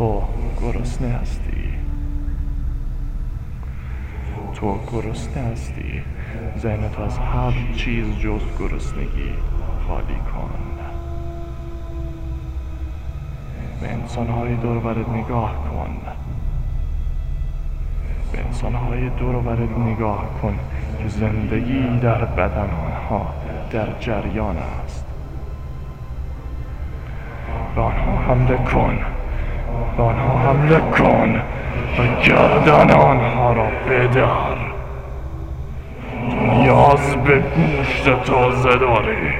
تو گرسنه هستی. تو گرسنه هستی. ذهنت از هر چیز جز گرسنگی خالی کن. به انسانهای دور برت نگاه کن. به انسانهای دور برت نگاه کن که زندگی در بدن آنها در جریان است. به آنها حمله کن. به آنها حمله کن و گردن آنها را بدر نیاز به گوشت تازه داری.